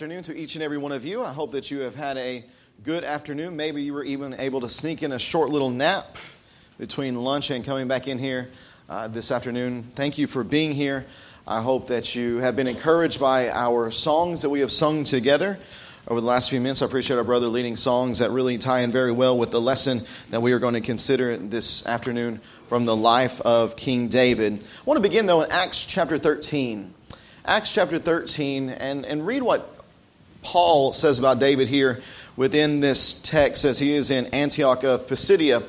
afternoon to each and every one of you. I hope that you have had a good afternoon. Maybe you were even able to sneak in a short little nap between lunch and coming back in here uh, this afternoon. Thank you for being here. I hope that you have been encouraged by our songs that we have sung together over the last few minutes. I appreciate our brother leading songs that really tie in very well with the lesson that we are going to consider this afternoon from the life of King David. I want to begin, though, in Acts chapter 13. Acts chapter 13, and, and read what Paul says about David here within this text as he is in Antioch of Pisidia.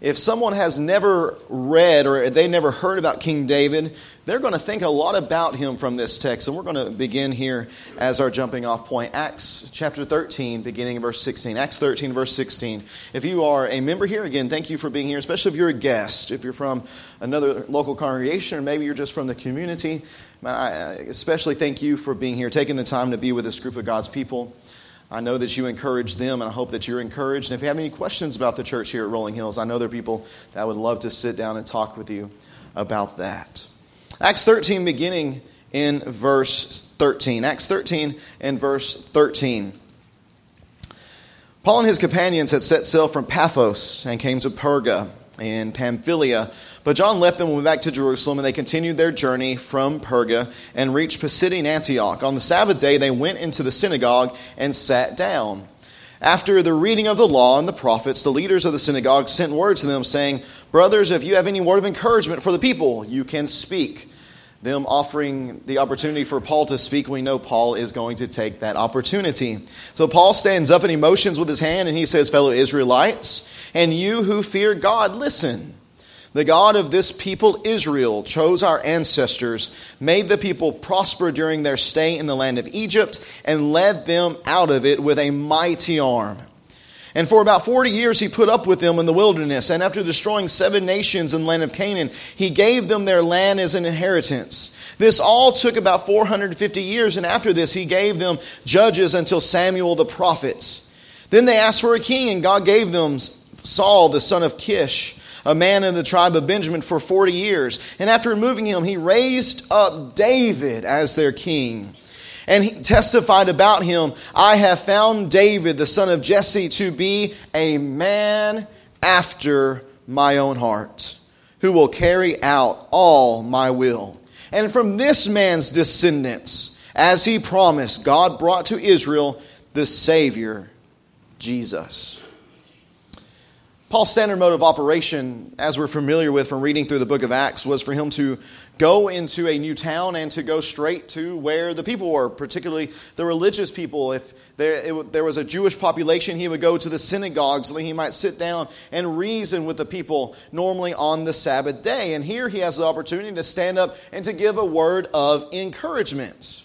If someone has never read or they never heard about King David, they're going to think a lot about him from this text. And we're going to begin here as our jumping off point. Acts chapter 13, beginning in verse 16. Acts 13, verse 16. If you are a member here, again, thank you for being here, especially if you're a guest. If you're from another local congregation, or maybe you're just from the community, I especially thank you for being here, taking the time to be with this group of God's people. I know that you encourage them, and I hope that you're encouraged. And if you have any questions about the church here at Rolling Hills, I know there are people that would love to sit down and talk with you about that. Acts 13, beginning in verse 13. Acts 13 and verse 13. Paul and his companions had set sail from Paphos and came to Perga in Pamphylia but John left them and went back to Jerusalem, and they continued their journey from Perga and reached Pisidian Antioch. On the Sabbath day, they went into the synagogue and sat down. After the reading of the law and the prophets, the leaders of the synagogue sent word to them, saying, Brothers, if you have any word of encouragement for the people, you can speak. Them offering the opportunity for Paul to speak, we know Paul is going to take that opportunity. So Paul stands up and he motions with his hand and he says, Fellow Israelites, and you who fear God, listen. The God of this people, Israel, chose our ancestors, made the people prosper during their stay in the land of Egypt, and led them out of it with a mighty arm. And for about 40 years he put up with them in the wilderness. And after destroying seven nations in the land of Canaan, he gave them their land as an inheritance. This all took about 450 years, and after this he gave them judges until Samuel the prophet. Then they asked for a king, and God gave them Saul the son of Kish a man in the tribe of Benjamin for 40 years. And after removing him, he raised up David as their king. And he testified about him I have found David, the son of Jesse, to be a man after my own heart, who will carry out all my will. And from this man's descendants, as he promised, God brought to Israel the Savior, Jesus. Paul's standard mode of operation, as we're familiar with from reading through the book of Acts, was for him to go into a new town and to go straight to where the people were, particularly the religious people. If there, it, there was a Jewish population, he would go to the synagogues so he might sit down and reason with the people, normally on the Sabbath day. And here he has the opportunity to stand up and to give a word of encouragement.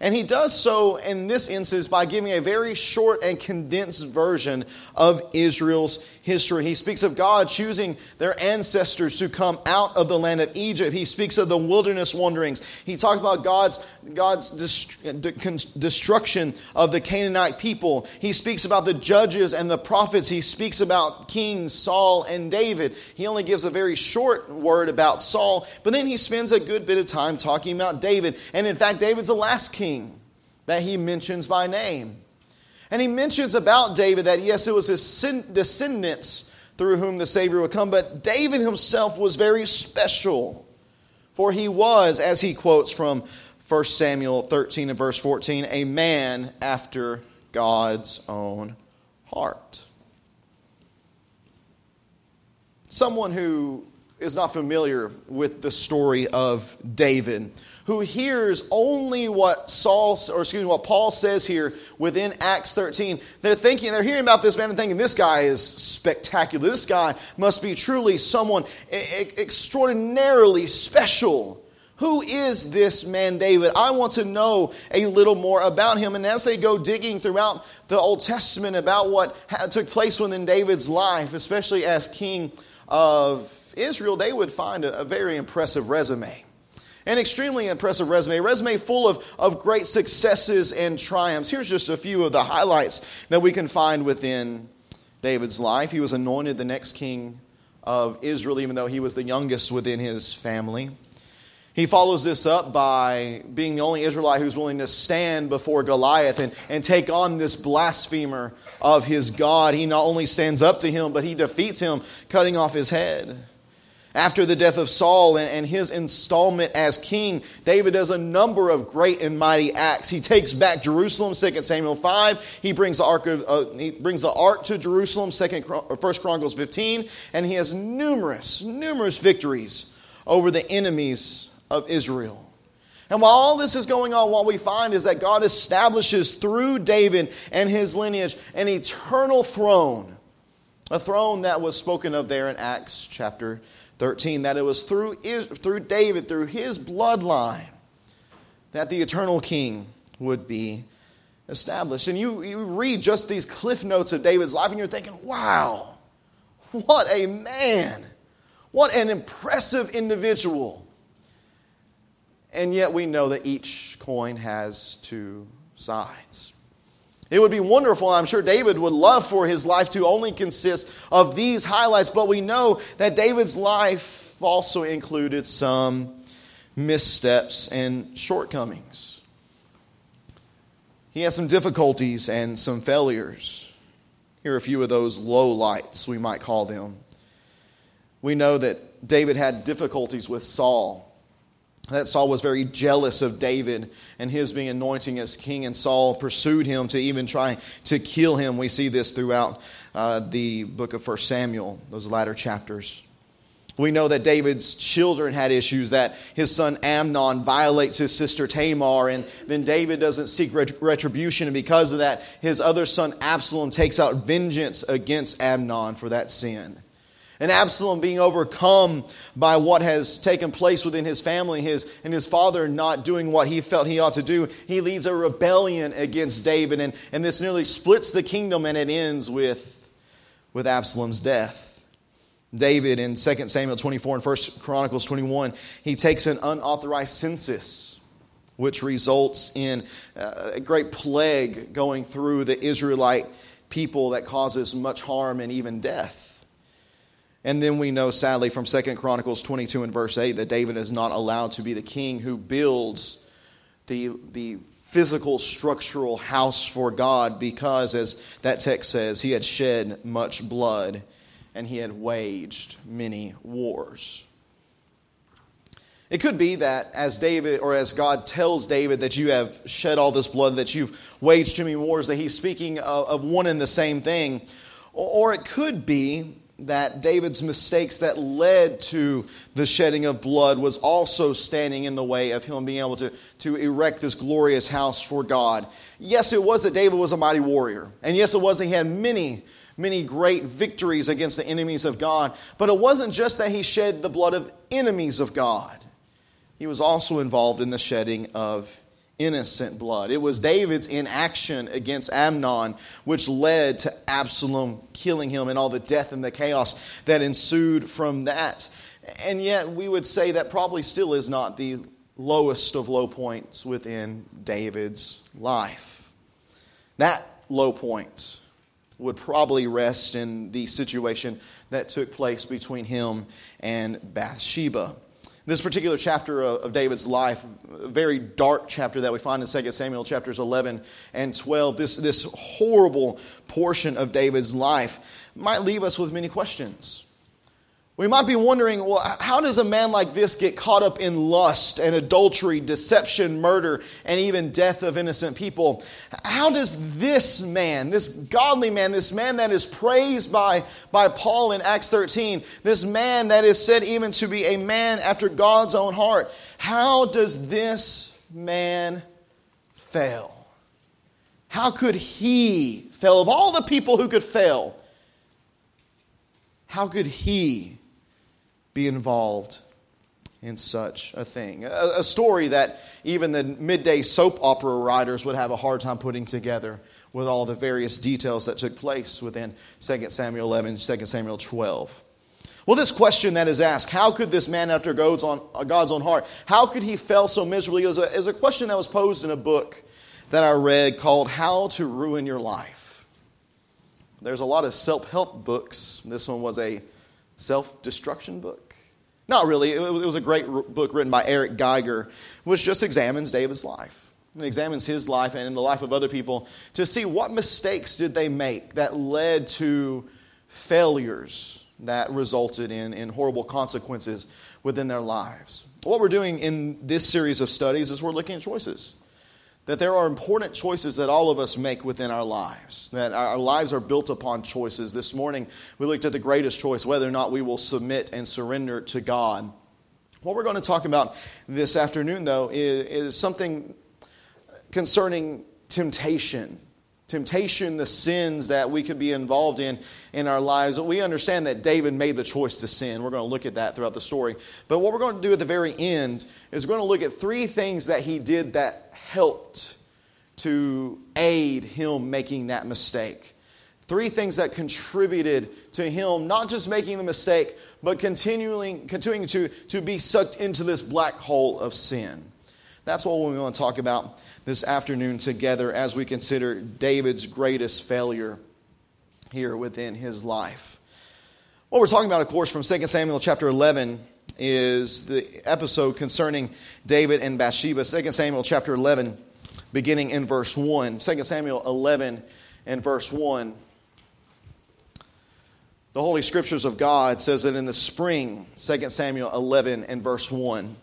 And he does so in this instance by giving a very short and condensed version of Israel's history. He speaks of God choosing their ancestors to come out of the land of Egypt. He speaks of the wilderness wanderings. He talks about God's, God's destruction of the Canaanite people. He speaks about the judges and the prophets. He speaks about King Saul and David. He only gives a very short word about Saul, but then he spends a good bit of time talking about David. And in fact, David's the last king that he mentions by name. And he mentions about David that, yes, it was his descendants through whom the Savior would come, but David himself was very special. For he was, as he quotes from 1 Samuel 13 and verse 14, a man after God's own heart. Someone who is not familiar with the story of David who hears only what Saul, or excuse me, what Paul says here within Acts 13. They're thinking, they're hearing about this man and thinking, this guy is spectacular. This guy must be truly someone extraordinarily special. Who is this man David? I want to know a little more about him. And as they go digging throughout the Old Testament about what took place within David's life, especially as king of Israel, they would find a, a very impressive resume. An extremely impressive resume, a resume full of, of great successes and triumphs. Here's just a few of the highlights that we can find within David's life. He was anointed the next king of Israel, even though he was the youngest within his family. He follows this up by being the only Israelite who's willing to stand before Goliath and, and take on this blasphemer of his God. He not only stands up to him, but he defeats him, cutting off his head. After the death of Saul and, his installment as king, David does a number of great and mighty acts. He takes back Jerusalem, 2 Samuel 5. He brings the ark, of, uh, he brings the ark to Jerusalem, 2 1 Chronicles 15. And he has numerous, numerous victories over the enemies of Israel. And while all this is going on, what we find is that God establishes through David and his lineage an eternal throne, a throne that was spoken of there in Acts chapter 13, that it was through, through David, through his bloodline, that the eternal king would be established. And you, you read just these cliff notes of David's life, and you're thinking, wow, what a man! What an impressive individual. And yet we know that each coin has two sides. It would be wonderful, I'm sure David would love for his life to only consist of these highlights, but we know that David's life also included some missteps and shortcomings. He has some difficulties and some failures. Here are a few of those low lights, we might call them. We know that David had difficulties with Saul that Saul was very jealous of David and his being anointing as king, and Saul pursued him to even try to kill him. We see this throughout uh, the book of 1 Samuel, those latter chapters. We know that David's children had issues, that his son Amnon violates his sister Tamar, and then David doesn't seek retribution, and because of that, his other son Absalom takes out vengeance against Amnon for that sin. And Absalom being overcome by what has taken place within his family his, and his father not doing what he felt he ought to do, he leads a rebellion against David. And, and this nearly splits the kingdom and it ends with, with Absalom's death. David in 2 Samuel 24 and 1 Chronicles 21, he takes an unauthorized census, which results in uh, a great plague going through the Israelite people that causes much harm and even death. And then we know, sadly, from Second Chronicles 22 and verse 8, that David is not allowed to be the king who builds the, the physical, structural house for God because, as that text says, he had shed much blood and he had waged many wars. It could be that as David, or as God tells David that you have shed all this blood, that you've waged too many wars, that he's speaking of, of one and the same thing. Or it could be that David's mistakes that led to the shedding of blood was also standing in the way of him being able to, to erect this glorious house for God. Yes, it was that David was a mighty warrior. And yes, it was that he had many, many great victories against the enemies of God. But it wasn't just that he shed the blood of enemies of God, he was also involved in the shedding of innocent blood. It was David's inaction against Amnon which led to Absalom killing him and all the death and the chaos that ensued from that. And yet, we would say that probably still is not the lowest of low points within David's life. That low point would probably rest in the situation that took place between him and Bathsheba. This particular chapter of David's life, a very dark chapter that we find in 2 Samuel chapters 11 and 12, this, this horrible portion of David's life might leave us with many questions. We might be wondering, well, how does a man like this get caught up in lust and adultery, deception, murder, and even death of innocent people? How does this man, this godly man, this man that is praised by, by Paul in Acts 13, this man that is said even to be a man after God's own heart, how does this man fail? How could he fail? Of all the people who could fail, how could he be involved in such a thing. A, a, story that even the midday soap opera writers would have a hard time putting together with all the various details that took place within 2 Samuel 11, 2 Samuel 12. Well, this question that is asked, how could this man after God's own, God's own heart, how could he fail so miserably, is a, is a question that was posed in a book that I read called How to Ruin Your Life. There's a lot of self help books. This one was a self destruction book. Not really. It was a great book written by Eric Geiger, which just examines David's life and examines his life and in the life of other people to see what mistakes did they make that led to failures that resulted in, in horrible consequences within their lives. What we're doing in this series of studies is we're looking at choices. That there are important choices that all of us make within our lives. That our lives are built upon choices. This morning, we looked at the greatest choice whether or not we will submit and surrender to God. What we're going to talk about this afternoon, though, is, is something concerning temptation. Temptation, the sins that we could be involved in in our lives. We understand that David made the choice to sin. We're going to look at that throughout the story. But what we're going to do at the very end is we're going to look at three things that he did that helped to aid him making that mistake. Three things that contributed to him not just making the mistake, but continuing, continuing to, to be sucked into this black hole of sin. That's what we want to talk about this afternoon together as we consider David's greatest failure here within his life. What we're talking about, of course, from 2 Samuel chapter 11 is the episode concerning David and Bathsheba. 2 Samuel chapter 11, beginning in verse 1. 2 Samuel 11 and verse 1. The Holy Scriptures of God says that in the spring, 2 Samuel 11 and verse 1.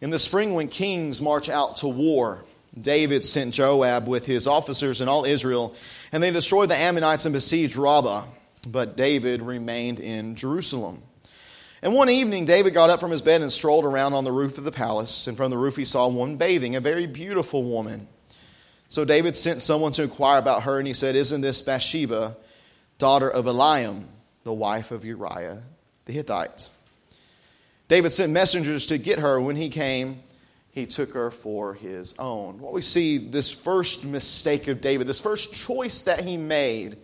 In the spring, when kings march out to war, David sent Joab with his officers and all Israel, and they destroyed the Ammonites and besieged Rabbah. But David remained in Jerusalem. And one evening, David got up from his bed and strolled around on the roof of the palace. And from the roof, he saw one bathing, a very beautiful woman. So David sent someone to inquire about her, and he said, Isn't this Bathsheba, daughter of Eliam, the wife of Uriah the Hittite? David sent messengers to get her. When he came, he took her for his own. What we see, this first mistake of David, this first choice that he made,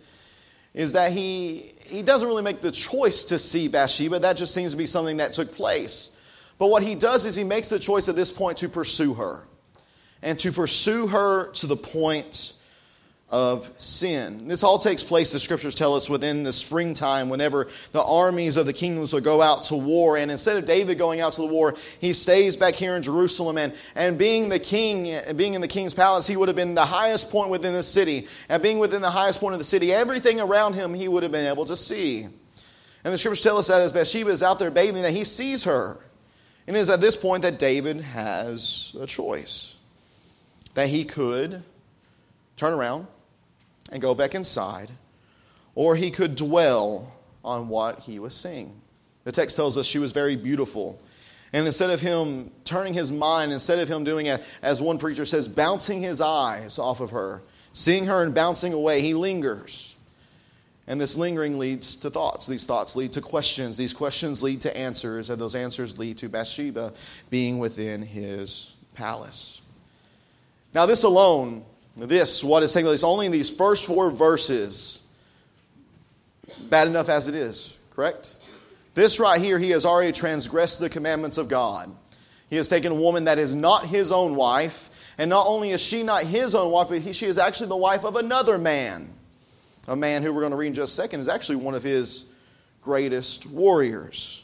is that he, he doesn't really make the choice to see Bathsheba. That just seems to be something that took place. But what he does is he makes the choice at this point to pursue her. And to pursue her to the point of sin. This all takes place, the scriptures tell us, within the springtime, whenever the armies of the kingdoms would go out to war. And instead of David going out to the war, he stays back here in Jerusalem. And, and being the king, being in the king's palace, he would have been the highest point within the city. And being within the highest point of the city, everything around him he would have been able to see. And the scriptures tell us that as Bathsheba is out there bathing, that he sees her. And it is at this point that David has a choice. That he could turn around and go back inside, or he could dwell on what he was seeing. The text tells us she was very beautiful. And instead of him turning his mind, instead of him doing it, as one preacher says, bouncing his eyes off of her, seeing her and bouncing away, he lingers. And this lingering leads to thoughts. These thoughts lead to questions. These questions lead to answers. And those answers lead to Bathsheba being within his palace. Now, this alone this, what is taking place, only in these first four verses, bad enough as it is, correct? This right here, he has already transgressed the commandments of God. He has taken a woman that is not his own wife, and not only is she not his own wife, but he, she is actually the wife of another man. A man who we're going to read in just a second is actually one of his greatest warriors.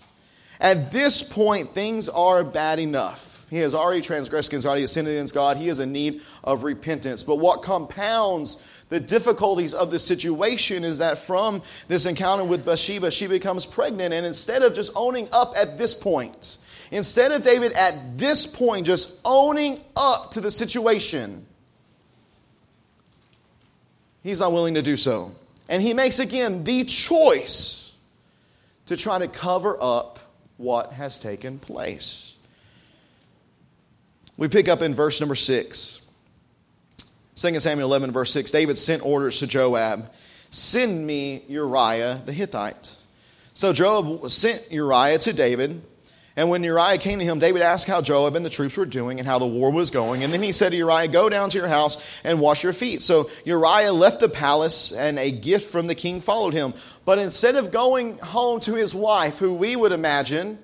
At this point, things are bad enough. He has already transgressed against God. He has sinned against God. He is in need of repentance. But what compounds the difficulties of the situation is that from this encounter with Bathsheba, she becomes pregnant. And instead of just owning up at this point, instead of David at this point just owning up to the situation, he's not willing to do so. And he makes again the choice to try to cover up what has taken place. We pick up in verse number 6. 2 Samuel 11, verse 6. David sent orders to Joab Send me Uriah the Hittite. So Joab sent Uriah to David. And when Uriah came to him, David asked how Joab and the troops were doing and how the war was going. And then he said to Uriah, Go down to your house and wash your feet. So Uriah left the palace, and a gift from the king followed him. But instead of going home to his wife, who we would imagine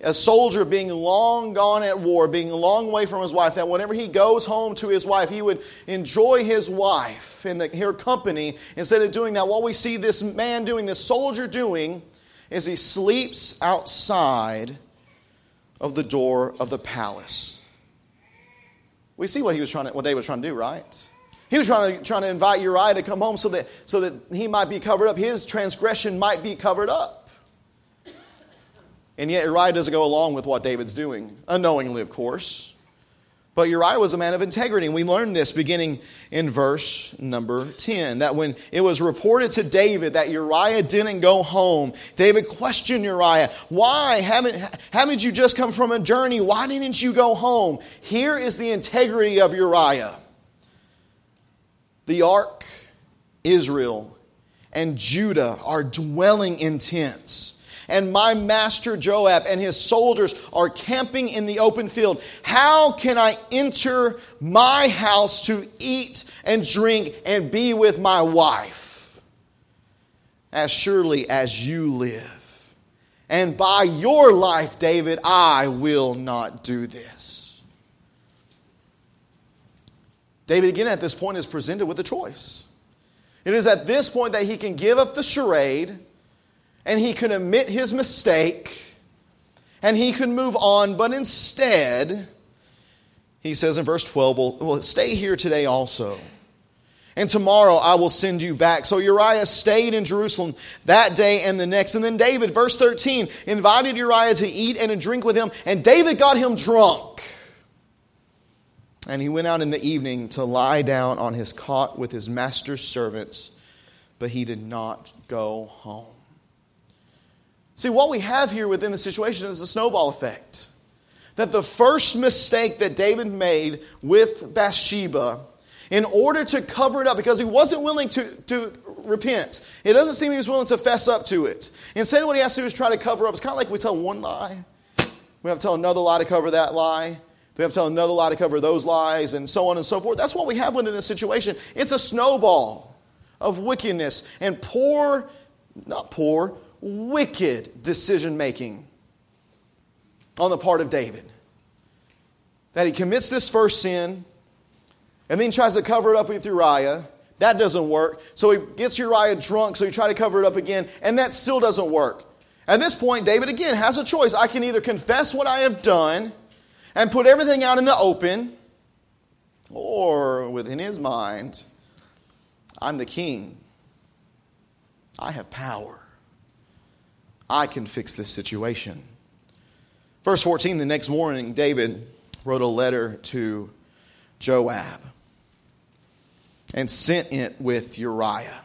a soldier being long gone at war, being a long way from his wife, that whenever he goes home to his wife, he would enjoy his wife and her company. Instead of doing that, what we see this man doing, this soldier doing, is he sleeps outside of the door of the palace. We see what he was trying to, what David was trying to do, right? He was trying to, trying to invite Uriah to come home so that, so that he might be covered up. His transgression might be covered up. And yet Uriah doesn't go along with what David's doing, unknowingly, of course. But Uriah was a man of integrity. And we learned this beginning in verse number 10 that when it was reported to David that Uriah didn't go home, David questioned Uriah, Why? Haven't, haven't you just come from a journey? Why didn't you go home? Here is the integrity of Uriah. The ark, Israel, and Judah are dwelling in tents and my master Joab and his soldiers are camping in the open field. How can I enter my house to eat and drink and be with my wife? As surely as you live. And by your life, David, I will not do this. David, again, at this point, is presented with a choice. It is at this point that he can give up the charade and he can admit his mistake and he can move on, but instead, he says in verse 12, well, well, stay here today also. And tomorrow I will send you back. So Uriah stayed in Jerusalem that day and the next. And then David, verse 13, invited Uriah to eat and to drink with him, and David got him drunk. And he went out in the evening to lie down on his cot with his master's servants, but he did not go home. See, what we have here within the situation is a snowball effect. That the first mistake that David made with Bathsheba, in order to cover it up, because he wasn't willing to, to repent, it doesn't seem he was willing to fess up to it. Instead, what he has to do is try to cover up. It's kind of like we tell one lie, we have to tell another lie to cover that lie. We have to tell another lie to cover those lies, and so on and so forth. That's what we have within this situation. It's a snowball of wickedness and poor, not poor, wicked decision making on the part of David. That he commits this first sin and then tries to cover it up with Uriah. That doesn't work. So he gets Uriah drunk, so he tries to cover it up again, and that still doesn't work. At this point, David again has a choice. I can either confess what I have done and put everything out in the open, or within his mind, I'm the king. I have power. I can fix this situation. Verse 14 the next morning, David wrote a letter to Joab and sent it with Uriah.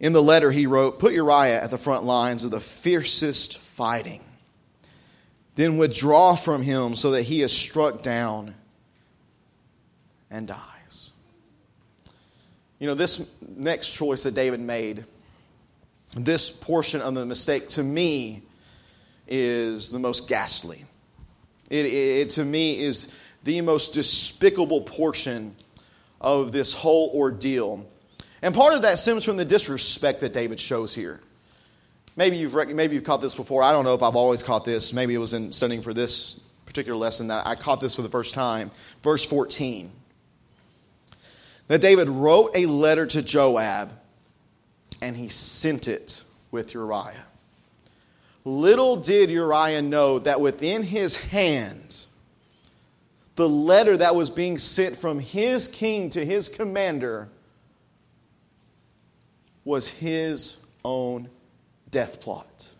In the letter, he wrote, Put Uriah at the front lines of the fiercest fighting. Then withdraw from him so that he is struck down and dies. You know, this next choice that David made this portion of the mistake to me is the most ghastly. It, it, to me is the most despicable portion of this whole ordeal. And part of that stems from the disrespect that David shows here. Maybe you've, maybe you've caught this before. I don't know if I've always caught this. Maybe it was in studying for this particular lesson that I caught this for the first time. Verse 14. That David wrote a letter to Joab and he sent it with Uriah. Little did Uriah know that within his hands, the letter that was being sent from his king to his commander was his own death plot.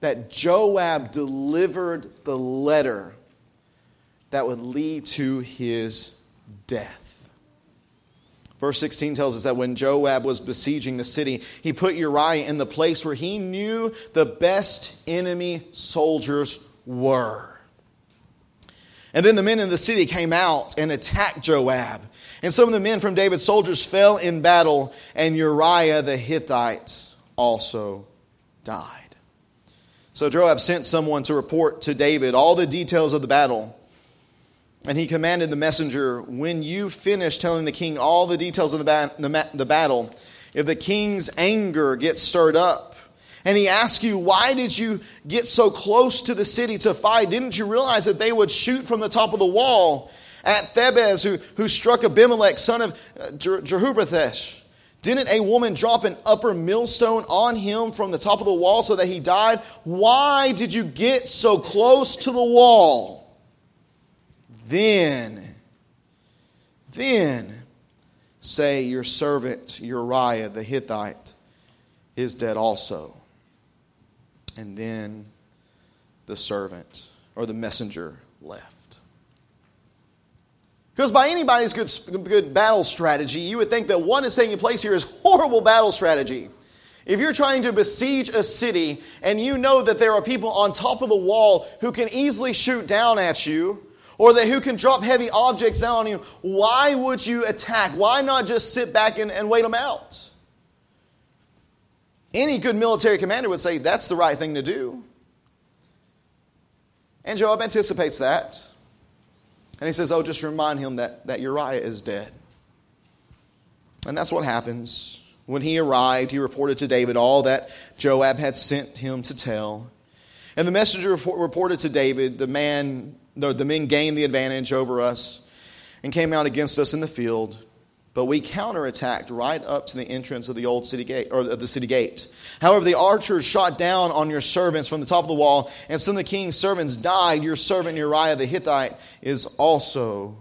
That Joab delivered the letter that would lead to his death. Verse 16 tells us that when Joab was besieging the city, he put Uriah in the place where he knew the best enemy soldiers were. And then the men in the city came out and attacked Joab. And some of the men from David's soldiers fell in battle, and Uriah the Hittite also died. So Joab sent someone to report to David all the details of the battle. And he commanded the messenger, When you finish telling the king all the details of the, the, the battle, if the king's anger gets stirred up, and he asks you, Why did you get so close to the city to fight? Didn't you realize that they would shoot from the top of the wall at Thebez, who, who struck Abimelech, son of uh, Didn't a woman drop an upper millstone on him from the top of the wall so that he died? Why did you get so close to the wall? Then, then say, Your servant Uriah the Hittite is dead also. And then the servant or the messenger left. Because by anybody's good, good battle strategy, you would think that what is taking place here is horrible battle strategy. If you're trying to besiege a city and you know that there are people on top of the wall who can easily shoot down at you, or that who can drop heavy objects down on you, why would you attack? Why not just sit back and, and wait them out? Any good military commander would say that's the right thing to do. And Joab anticipates that. And he says, Oh, just remind him that, that Uriah is dead. And that's what happens. When he arrived, he reported to David all that Joab had sent him to tell. And the messenger reported to David, the man, the men gained the advantage over us and came out against us in the field. But we counterattacked right up to the entrance of the old city gate, or the city gate. However, the archers shot down on your servants from the top of the wall, and some of the king's servants died. Your servant Uriah the Hittite is also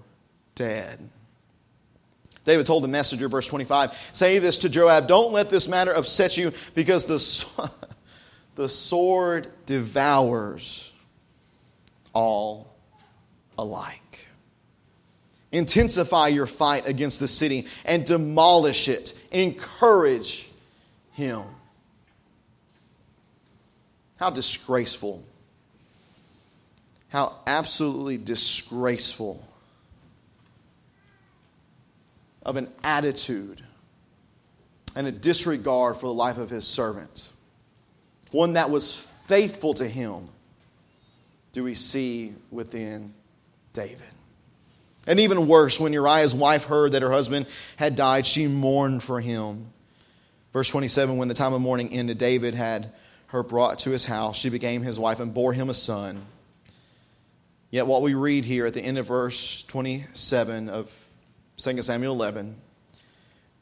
dead. David told the messenger, verse 25, say this to Joab, don't let this matter upset you, because the, the sword devours all alike. Intensify your fight against the city and demolish it. Encourage him. How disgraceful. How absolutely disgraceful of an attitude and a disregard for the life of his servant. One that was faithful to him, do we see within David. And even worse, when Uriah's wife heard that her husband had died, she mourned for him. Verse 27 When the time of mourning ended, David had her brought to his house. She became his wife and bore him a son. Yet, what we read here at the end of verse 27 of 2 Samuel 11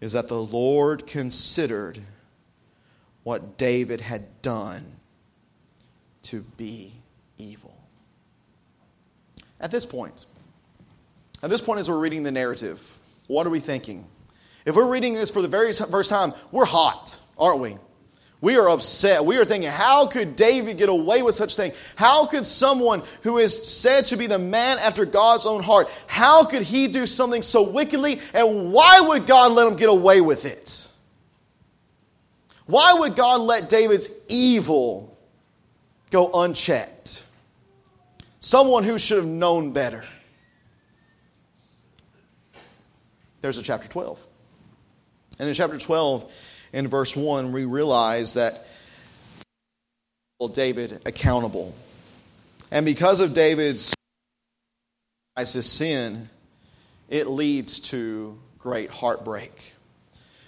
is that the Lord considered what David had done to be evil. At this point, at this point, as we're reading the narrative, what are we thinking? If we're reading this for the very first time, we're hot, aren't we? We are upset. We are thinking, how could David get away with such thing? How could someone who is said to be the man after God's own heart, how could he do something so wickedly? And why would God let him get away with it? Why would God let David's evil go unchecked? Someone who should have known better. There's a chapter 12. And in chapter 12, in verse 1, we realize that David accountable. And because of David's sin, it leads to great heartbreak.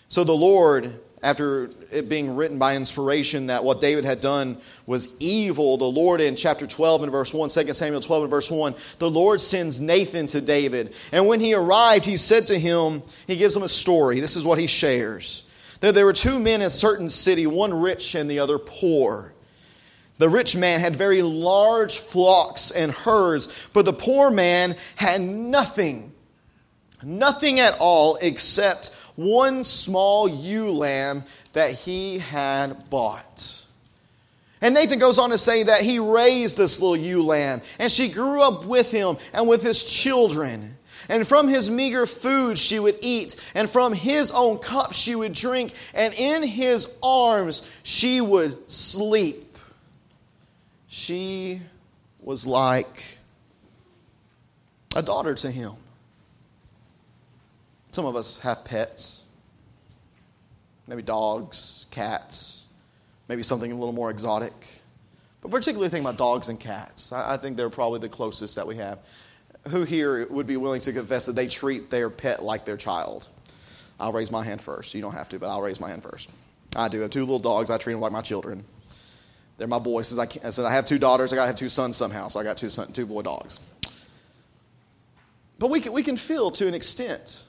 So the Lord after it being written by inspiration that what David had done was evil, the Lord in chapter 12 and verse 1, 2 Samuel 12 and verse 1, the Lord sends Nathan to David. And when he arrived, he said to him, he gives him a story. This is what he shares. That there were two men in a certain city, one rich and the other poor. The rich man had very large flocks and herds, but the poor man had nothing, nothing at all except one small ewe lamb that he had bought. And Nathan goes on to say that he raised this little ewe lamb, and she grew up with him and with his children. And from his meager food she would eat, and from his own cup she would drink, and in his arms she would sleep. She was like a daughter to him. Some of us have pets, maybe dogs, cats, maybe something a little more exotic. But particularly thinking about dogs and cats. I think they're probably the closest that we have. Who here would be willing to confess that they treat their pet like their child? I'll raise my hand first. You don't have to, but I'll raise my hand first. I do. I have two little dogs. I treat them like my children. They're my boys. Since I, since I have two daughters, I got to have two sons somehow, so I got two, son, two boy dogs. But we can, we can feel to an extent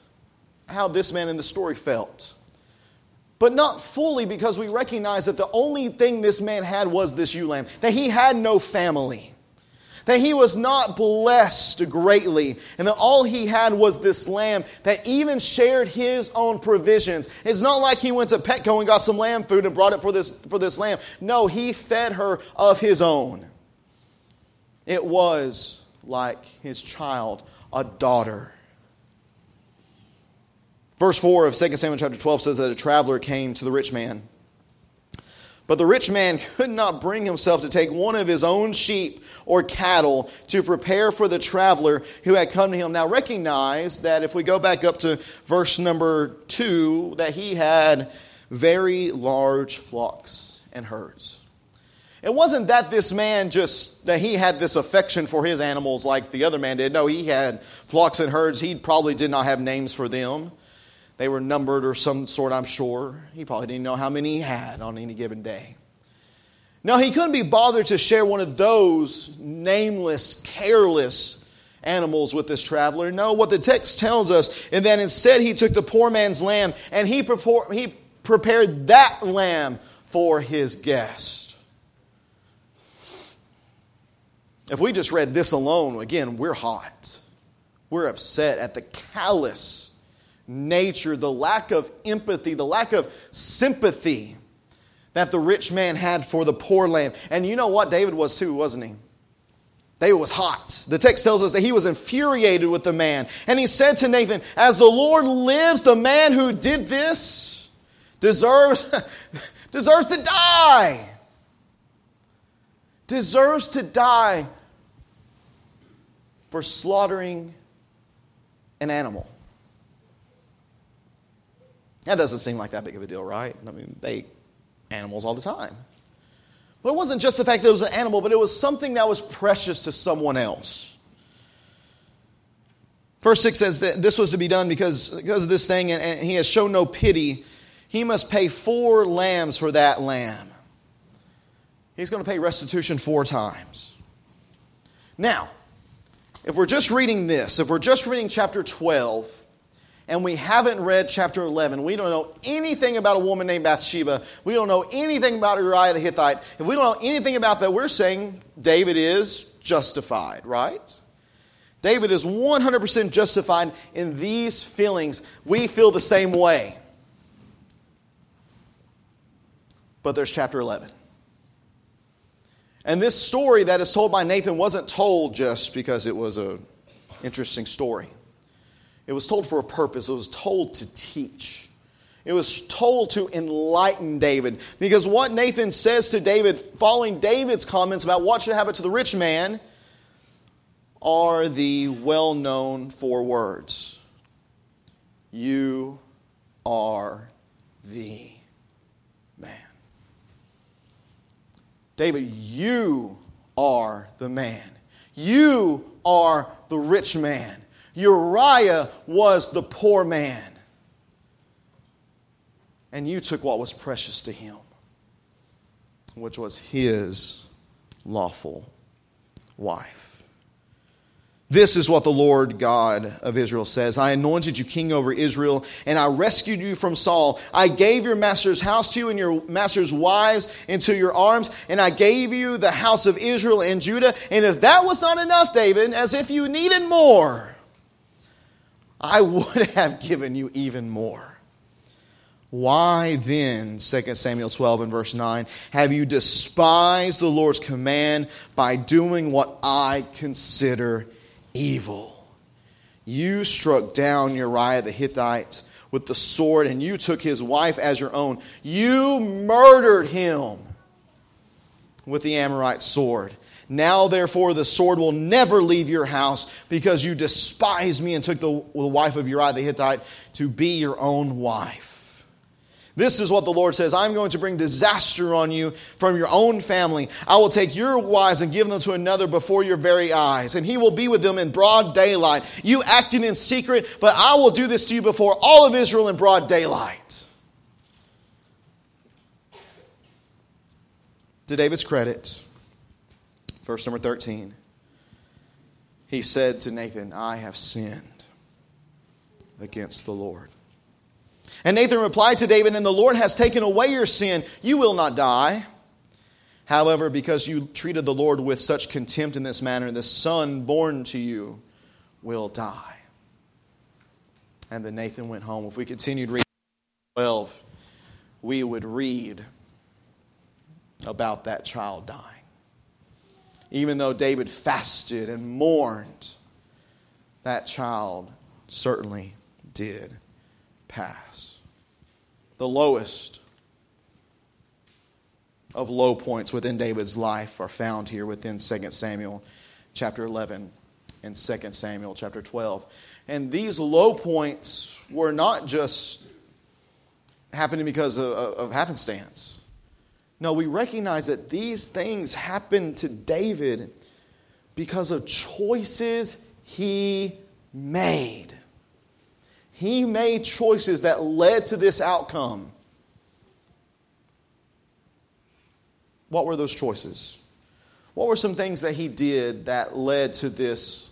how this man in the story felt but not fully because we recognize that the only thing this man had was this ewe lamb, that he had no family, that he was not blessed greatly, and that all he had was this lamb that even shared his own provisions. It's not like he went to Petco and got some lamb food and brought it for this, for this lamb. No, he fed her of his own. It was like his child, a daughter. Verse 4 of 2 Samuel chapter 12 says that a traveler came to the rich man. But the rich man could not bring himself to take one of his own sheep or cattle to prepare for the traveler who had come to him. Now recognize that if we go back up to verse number 2, that he had very large flocks and herds. It wasn't that this man just, that he had this affection for his animals like the other man did. No, he had flocks and herds. He probably did not have names for them. They were numbered or some sort, I'm sure. He probably didn't know how many he had on any given day. Now, he couldn't be bothered to share one of those nameless, careless animals with this traveler. No, what the text tells us is that instead he took the poor man's lamb and he, he prepared that lamb for his guest. If we just read this alone, again, we're hot. We're upset at the callous nature, the lack of empathy, the lack of sympathy that the rich man had for the poor lamb. And you know what? David was too, wasn't he? David was hot. The text tells us that he was infuriated with the man. And he said to Nathan, As the Lord lives, the man who did this deserves, deserves to die. Deserves to die for slaughtering an animal. That doesn't seem like that big of a deal, right? I mean, they eat animals all the time. But it wasn't just the fact that it was an animal, but it was something that was precious to someone else. Verse 6 says that this was to be done because, because of this thing, and, and he has shown no pity. He must pay four lambs for that lamb. He's going to pay restitution four times. Now, if we're just reading this, if we're just reading chapter 12, and we haven't read chapter 11, we don't know anything about a woman named Bathsheba, we don't know anything about Uriah the Hittite, if we don't know anything about that, we're saying David is justified, right? David is 100% justified in these feelings. We feel the same way. But there's chapter 11. And this story that is told by Nathan wasn't told just because it was an interesting story. It was told for a purpose, it was told to teach. It was told to enlighten David. Because what Nathan says to David, following David's comments about what should happen to the rich man, are the well known four words You are the man. David, you are the man. You are the rich man. Uriah was the poor man. And you took what was precious to him, which was his lawful wife. This is what the Lord God of Israel says I anointed you king over Israel, and I rescued you from Saul. I gave your master's house to you and your master's wives into your arms, and I gave you the house of Israel and Judah. And if that was not enough, David, as if you needed more, I would have given you even more. Why then, 2 Samuel 12 and verse 9, have you despised the Lord's command by doing what I consider evil? You struck down Uriah the Hittite with the sword, and you took his wife as your own. You murdered him with the Amorite sword. Now, therefore, the sword will never leave your house because you despised me and took the, the wife of Uriah the Hittite to be your own wife. This is what the Lord says I'm going to bring disaster on you from your own family. I will take your wives and give them to another before your very eyes, and he will be with them in broad daylight. You acted in secret, but I will do this to you before all of Israel in broad daylight. To David's credit, Verse number 13. He said to Nathan, I have sinned against the Lord. And Nathan replied to David, And the Lord has taken away your sin. You will not die. However, because you treated the Lord with such contempt in this manner, the son born to you will die. And then Nathan went home. If we continued reading 12, we would read about that child dying. Even though David fasted and mourned, that child certainly did pass. The lowest of low points within David's life are found here within 2 Samuel chapter 11 and 2 Samuel chapter 12. And these low points were not just happening because of, of happenstance. No, we recognize that these things happened to David because of choices he made. He made choices that led to this outcome. What were those choices? What were some things that he did that led to this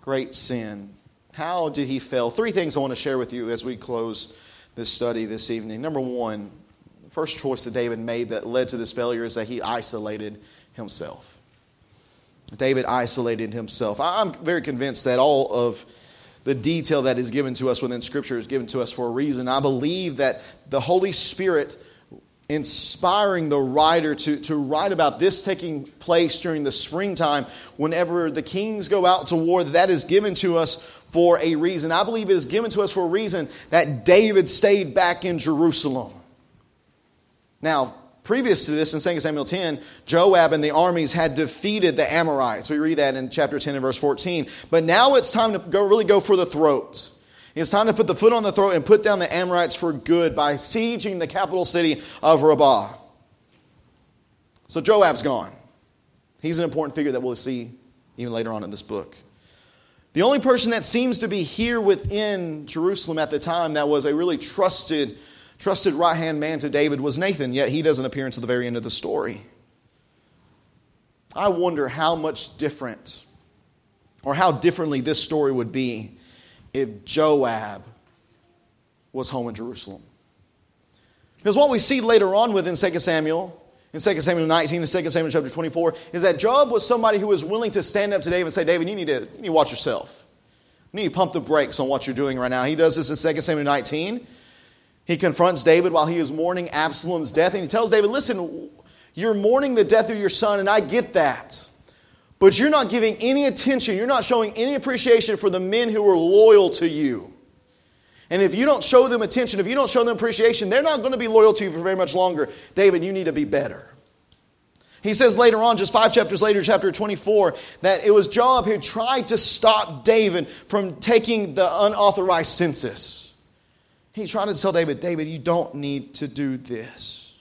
great sin? How did he fail? Three things I want to share with you as we close this study this evening. Number one, first choice that David made that led to this failure is that he isolated himself. David isolated himself. I'm very convinced that all of the detail that is given to us within Scripture is given to us for a reason. I believe that the Holy Spirit inspiring the writer to, to write about this taking place during the springtime whenever the kings go out to war that is given to us for a reason i believe it is given to us for a reason that david stayed back in jerusalem now previous to this in 2 samuel 10 joab and the armies had defeated the ammonites we read that in chapter 10 and verse 14 but now it's time to go really go for the throat it's time to put the foot on the throat and put down the Ammonites for good by sieging the capital city of Rabbah. So Joab's gone. He's an important figure that we'll see even later on in this book. The only person that seems to be here within Jerusalem at the time that was a really trusted, trusted right hand man to David was Nathan, yet he doesn't appear until the very end of the story. I wonder how much different or how differently this story would be if Joab was home in Jerusalem. Because what we see later on within 2 Samuel, in 2 Samuel 19 and 2 Samuel chapter 24, is that Joab was somebody who was willing to stand up to David and say, David, you need to, you need to watch yourself. You need to pump the brakes on what you're doing right now. He does this in 2 Samuel 19. He confronts David while he is mourning Absalom's death, and he tells David, Listen, you're mourning the death of your son, and I get that. But you're not giving any attention, you're not showing any appreciation for the men who are loyal to you. And if you don't show them attention, if you don't show them appreciation, they're not going to be loyal to you for very much longer. David, you need to be better. He says later on, just five chapters later, chapter 24, that it was Joab who tried to stop David from taking the unauthorized census. He tried to tell David, David, you don't need to do this.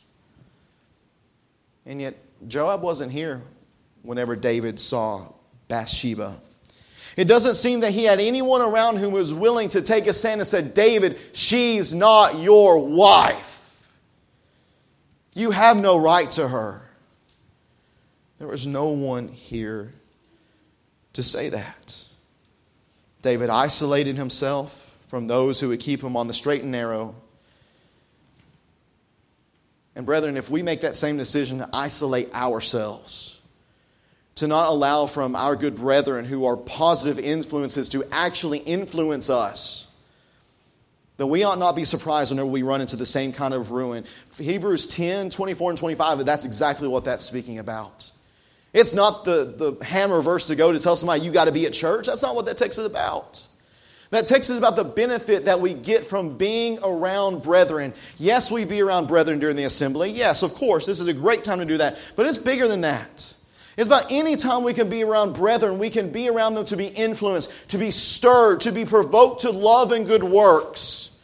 And yet, Joab wasn't here whenever David saw Bathsheba. It doesn't seem that he had anyone around who was willing to take a stand and said, David, she's not your wife. You have no right to her. There was no one here to say that. David isolated himself from those who would keep him on the straight and narrow. And, brethren, if we make that same decision to isolate ourselves, to not allow from our good brethren who are positive influences to actually influence us, then we ought not be surprised whenever we run into the same kind of ruin. Hebrews 10, 24, and 25, that's exactly what that's speaking about. It's not the, the hammer verse to go to tell somebody you got to be at church. That's not what that text is about. That text is about the benefit that we get from being around brethren. Yes, we be around brethren during the assembly. Yes, of course, this is a great time to do that. But it's bigger than that. It's about any time we can be around brethren, we can be around them to be influenced, to be stirred, to be provoked to love and good works.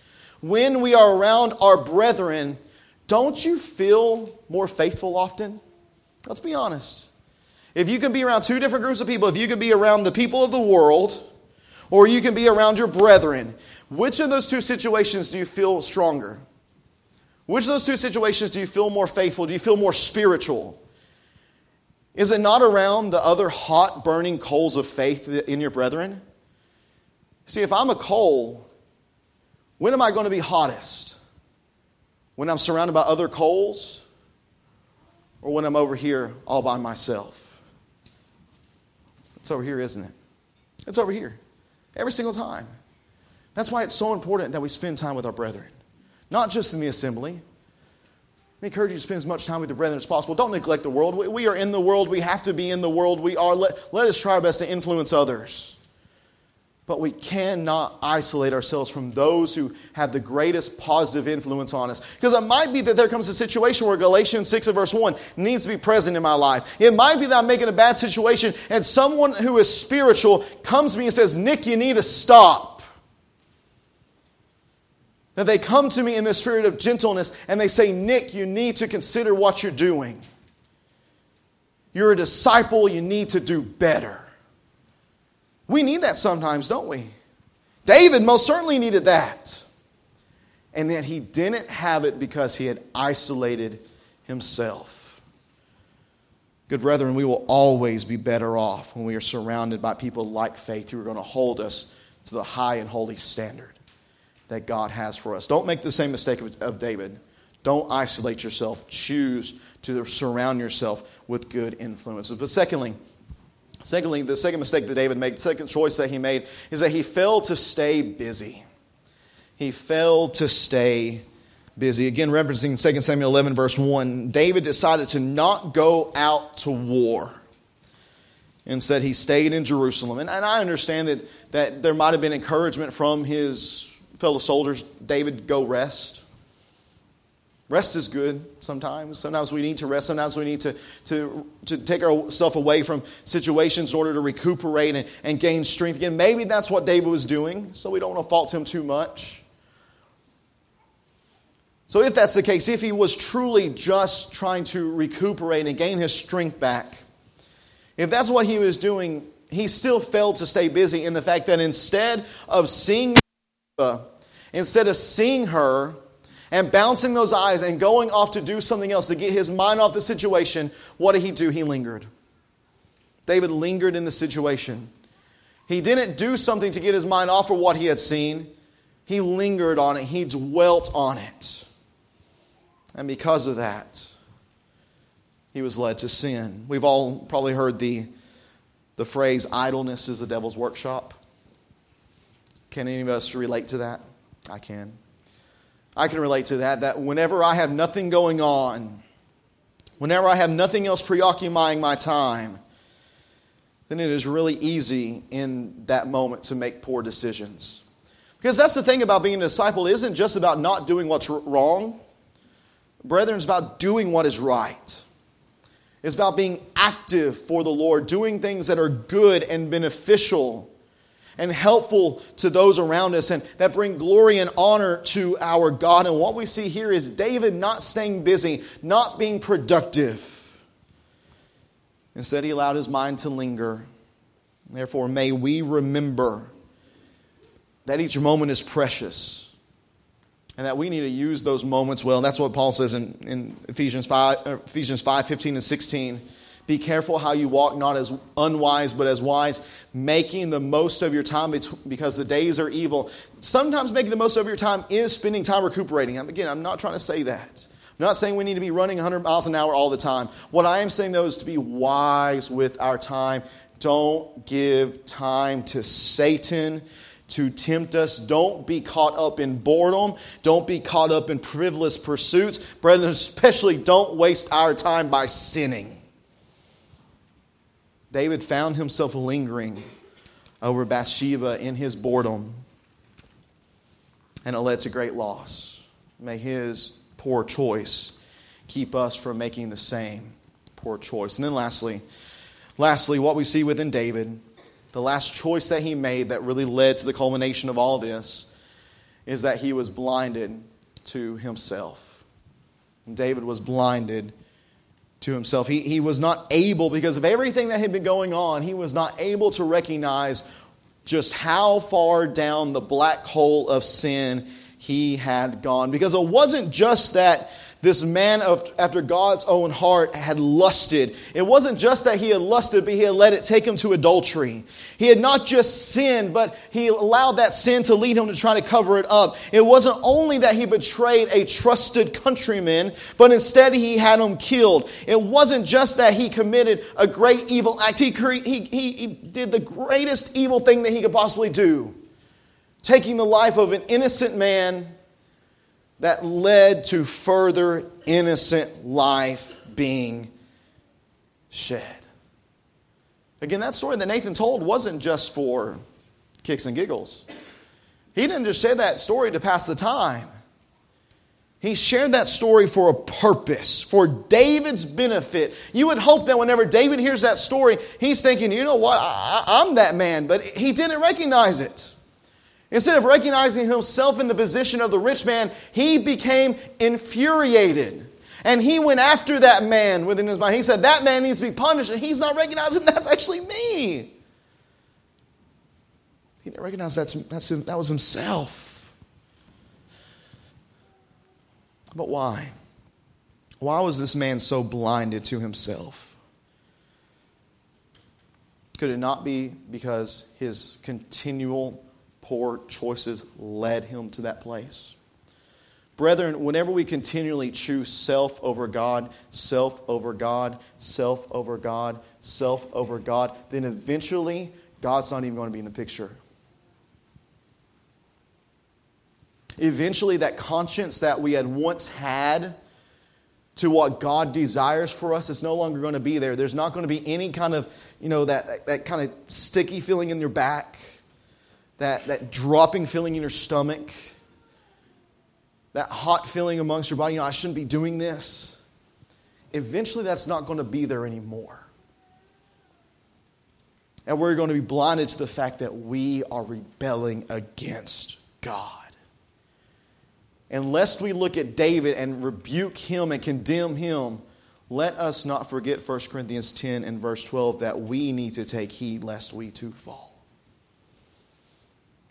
When we are around our brethren, don't you feel more faithful often? Let's be honest. If you can be around two different groups of people, if you can be around the people of the world, or you can be around your brethren, which of those two situations do you feel stronger? Which of those two situations do you feel more faithful? Do you feel more spiritual? Is it not around the other hot, burning coals of faith in your brethren? See, if I'm a coal, When am I going to be hottest? When I'm surrounded by other coals? Or when I'm over here all by myself? It's over here, isn't it? It's over here. Every single time. That's why it's so important that we spend time with our brethren, not just in the assembly. I encourage you to spend as much time with your brethren as possible. Don't neglect the world. We, we are in the world. We have to be in the world. We are. Let, let us try our best to influence others. But we cannot isolate ourselves from those who have the greatest positive influence on us. Because it might be that there comes a situation where Galatians 6 and verse 1 needs to be present in my life. It might be that I'm making a bad situation and someone who is spiritual comes to me and says, Nick, you need to stop. That they come to me in the spirit of gentleness and they say, Nick, you need to consider what you're doing. You're a disciple, you need to do better. We need that sometimes, don't we? David most certainly needed that. And yet he didn't have it because he had isolated himself. Good brethren, we will always be better off when we are surrounded by people like faith who are going to hold us to the high and holy standard that God has for us. Don't make the same mistake of, David. Don't isolate yourself. Choose to surround yourself with good influences. But secondly, Secondly, the second mistake that David made, the second choice that he made, is that he failed to stay busy. He failed to stay busy. Again, referencing 2 Samuel 11, verse 1, David decided to not go out to war. Instead, he stayed in Jerusalem. And, and I understand that, that there might have been encouragement from his fellow soldiers David, go rest. Rest is good sometimes. Sometimes we need to rest. Sometimes we need to, to, to take ourselves away from situations in order to recuperate and, and gain strength again. Maybe that's what David was doing, so we don't want to fault him too much. So, if that's the case, if he was truly just trying to recuperate and gain his strength back, if that's what he was doing, he still failed to stay busy in the fact that instead of seeing, instead of seeing her, and bouncing those eyes and going off to do something else to get his mind off the situation, what did he do? He lingered. David lingered in the situation. He didn't do something to get his mind off of what he had seen. He lingered on it. He dwelt on it. And because of that, he was led to sin. We've all probably heard the, the phrase, idleness is the devil's workshop. Can any of us relate to that? I can. I can relate to that, that whenever I have nothing going on, whenever I have nothing else preoccupying my time, then it is really easy in that moment to make poor decisions. Because that's the thing about being a disciple, isn't just about not doing what's wrong. Brethren, it's about doing what is right. It's about being active for the Lord, doing things that are good and beneficial and helpful to those around us and that bring glory and honor to our God. And what we see here is David not staying busy, not being productive. Instead, he allowed his mind to linger. Therefore, may we remember that each moment is precious and that we need to use those moments well. And that's what Paul says in, in Ephesians, 5, uh, Ephesians 5 15 and 16. Be careful how you walk, not as unwise, but as wise, making the most of your time because the days are evil. Sometimes making the most of your time is spending time recuperating. Again, I'm not trying to say that. I'm not saying we need to be running 100 miles an hour all the time. What I am saying, though, is to be wise with our time. Don't give time to Satan to tempt us. Don't be caught up in boredom. Don't be caught up in frivolous pursuits. Brethren, especially don't waste our time by sinning. David found himself lingering over Bathsheba in his boredom, and it led to great loss. May his poor choice keep us from making the same poor choice. And then lastly, lastly, what we see within David, the last choice that he made that really led to the culmination of all this is that he was blinded to himself. David was blinded to himself. He, he was not able, because of everything that had been going on, he was not able to recognize just how far down the black hole of sin he had gone. Because it wasn't just that this man of, after God's own heart had lusted. It wasn't just that he had lusted, but he had let it take him to adultery. He had not just sinned, but he allowed that sin to lead him to try to cover it up. It wasn't only that he betrayed a trusted countryman, but instead he had him killed. It wasn't just that he committed a great evil act, he, he, he, did the greatest evil thing that he could possibly do taking the life of an innocent man that led to further innocent life being shed. Again, that story that Nathan told wasn't just for kicks and giggles. He didn't just share that story to pass the time. He shared that story for a purpose, for David's benefit. You would hope that whenever David hears that story, he's thinking, you know what, I, am that man, but he didn't recognize it. Instead of recognizing himself in the position of the rich man, he became infuriated. And he went after that man within his mind. He said, That man needs to be punished. And he's not recognizing that's actually me. He didn't recognize that's, that's him, that was himself. But why? Why was this man so blinded to himself? Could it not be because his continual poor choices led him to that place. Brethren, whenever we continually choose self over God, self over God, self over God, self over God, then eventually God's not even going to be in the picture. Eventually, that conscience that we had once had to what God desires for us is no longer going to be there. There's not going to be any kind of, you know, that, that kind of sticky feeling in your back that, that dropping feeling in your stomach, that hot feeling amongst your body, you know, I shouldn't be doing this. Eventually, that's not going to be there anymore. And we're going to be blinded to the fact that we are rebelling against God. Unless we look at David and rebuke him and condemn him, let us not forget 1 Corinthians 10 and verse 12 that we need to take heed lest we too fall.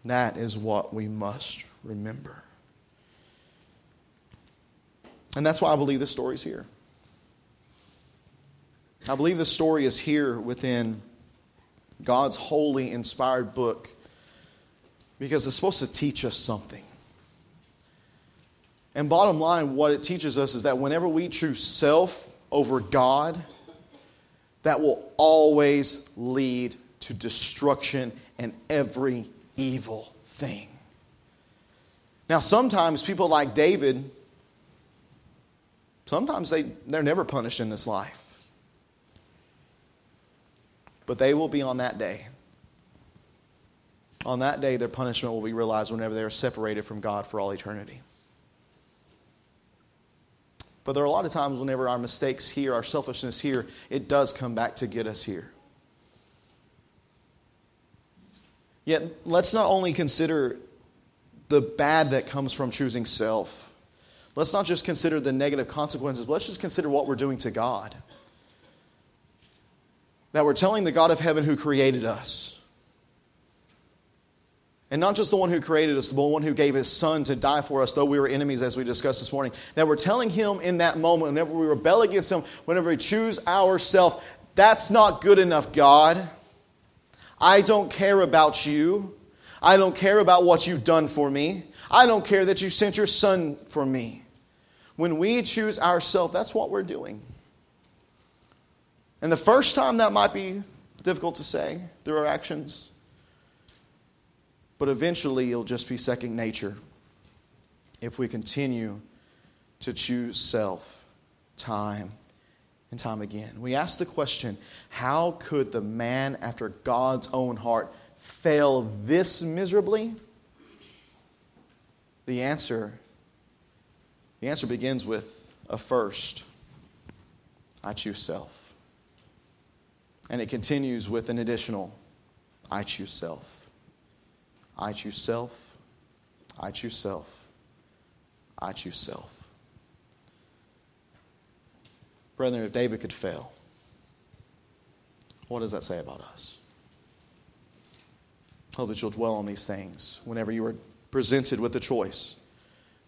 That is what we must remember. And that's why I believe this story is here. I believe the story is here within God's holy, inspired book because it's supposed to teach us something. And bottom line, what it teaches us is that whenever we choose self over God, that will always lead to destruction and every evil thing. Now, sometimes people like David, sometimes they, they're never punished in this life. But they will be on that day. On that day, their punishment will be realized whenever they are separated from God for all eternity. But there are a lot of times whenever our mistakes here, our selfishness here, it does come back to get us here. Yet, let's not only consider the bad that comes from choosing self. Let's not just consider the negative consequences, let's just consider what we're doing to God. That we're telling the God of heaven who created us, and not just the one who created us, but the one who gave his son to die for us, though we were enemies, as we discussed this morning, that we're telling him in that moment, whenever we rebel against him, whenever we choose ourself, that's not good enough, God. I don't care about you. I don't care about what you've done for me. I don't care that you sent your son for me. When we choose ourselves, that's what we're doing. And the first time that might be difficult to say through our actions, but eventually it'll just be second nature if we continue to choose self time and time again. We ask the question how could the man after God's own heart fail this miserably? The answer the answer begins with a first. I choose self. And it continues with an additional I choose self. I choose self. I choose self. I choose self. Brethren, if David could fail, what does that say about us? Hope that you'll dwell on these things whenever you are presented with a choice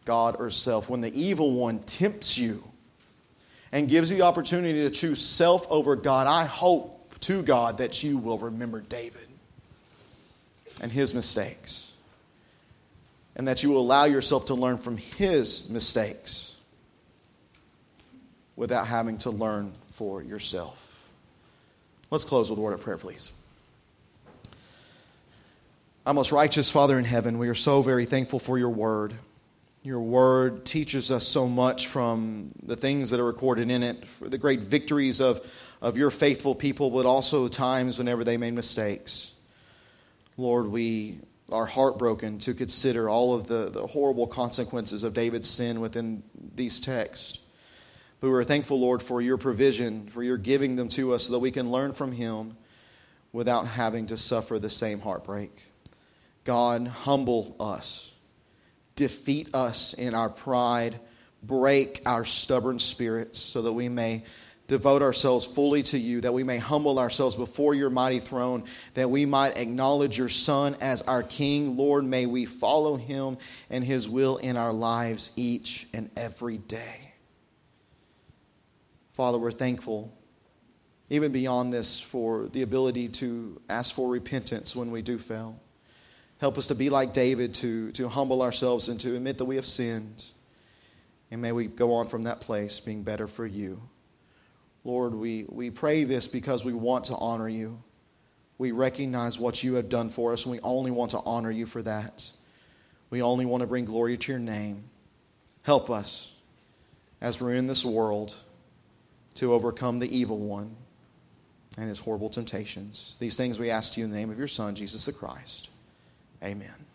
God or self. When the evil one tempts you and gives you the opportunity to choose self over God, I hope to God that you will remember David and his mistakes. And that you will allow yourself to learn from his mistakes without having to learn for yourself. Let's close with a word of prayer, please. Our most righteous Father in heaven, we are so very thankful for your word. Your word teaches us so much from the things that are recorded in it, for the great victories of, of your faithful people, but also times whenever they made mistakes. Lord, we are heartbroken to consider all of the, the horrible consequences of David's sin within these texts. But we're thankful, Lord, for your provision, for your giving them to us so that we can learn from him without having to suffer the same heartbreak. God, humble us, defeat us in our pride, break our stubborn spirits so that we may devote ourselves fully to you, that we may humble ourselves before your mighty throne, that we might acknowledge your Son as our King. Lord, may we follow him and his will in our lives each and every day. Father, we're thankful, even beyond this, for the ability to ask for repentance when we do fail. Help us to be like David, to, to humble ourselves and to admit that we have sinned. And may we go on from that place being better for you. Lord, we, we pray this because we want to honor you. We recognize what you have done for us, and we only want to honor you for that. We only want to bring glory to your name. Help us as we're in this world to overcome the evil one and his horrible temptations. These things we ask you in the name of your Son, Jesus the Christ. Amen.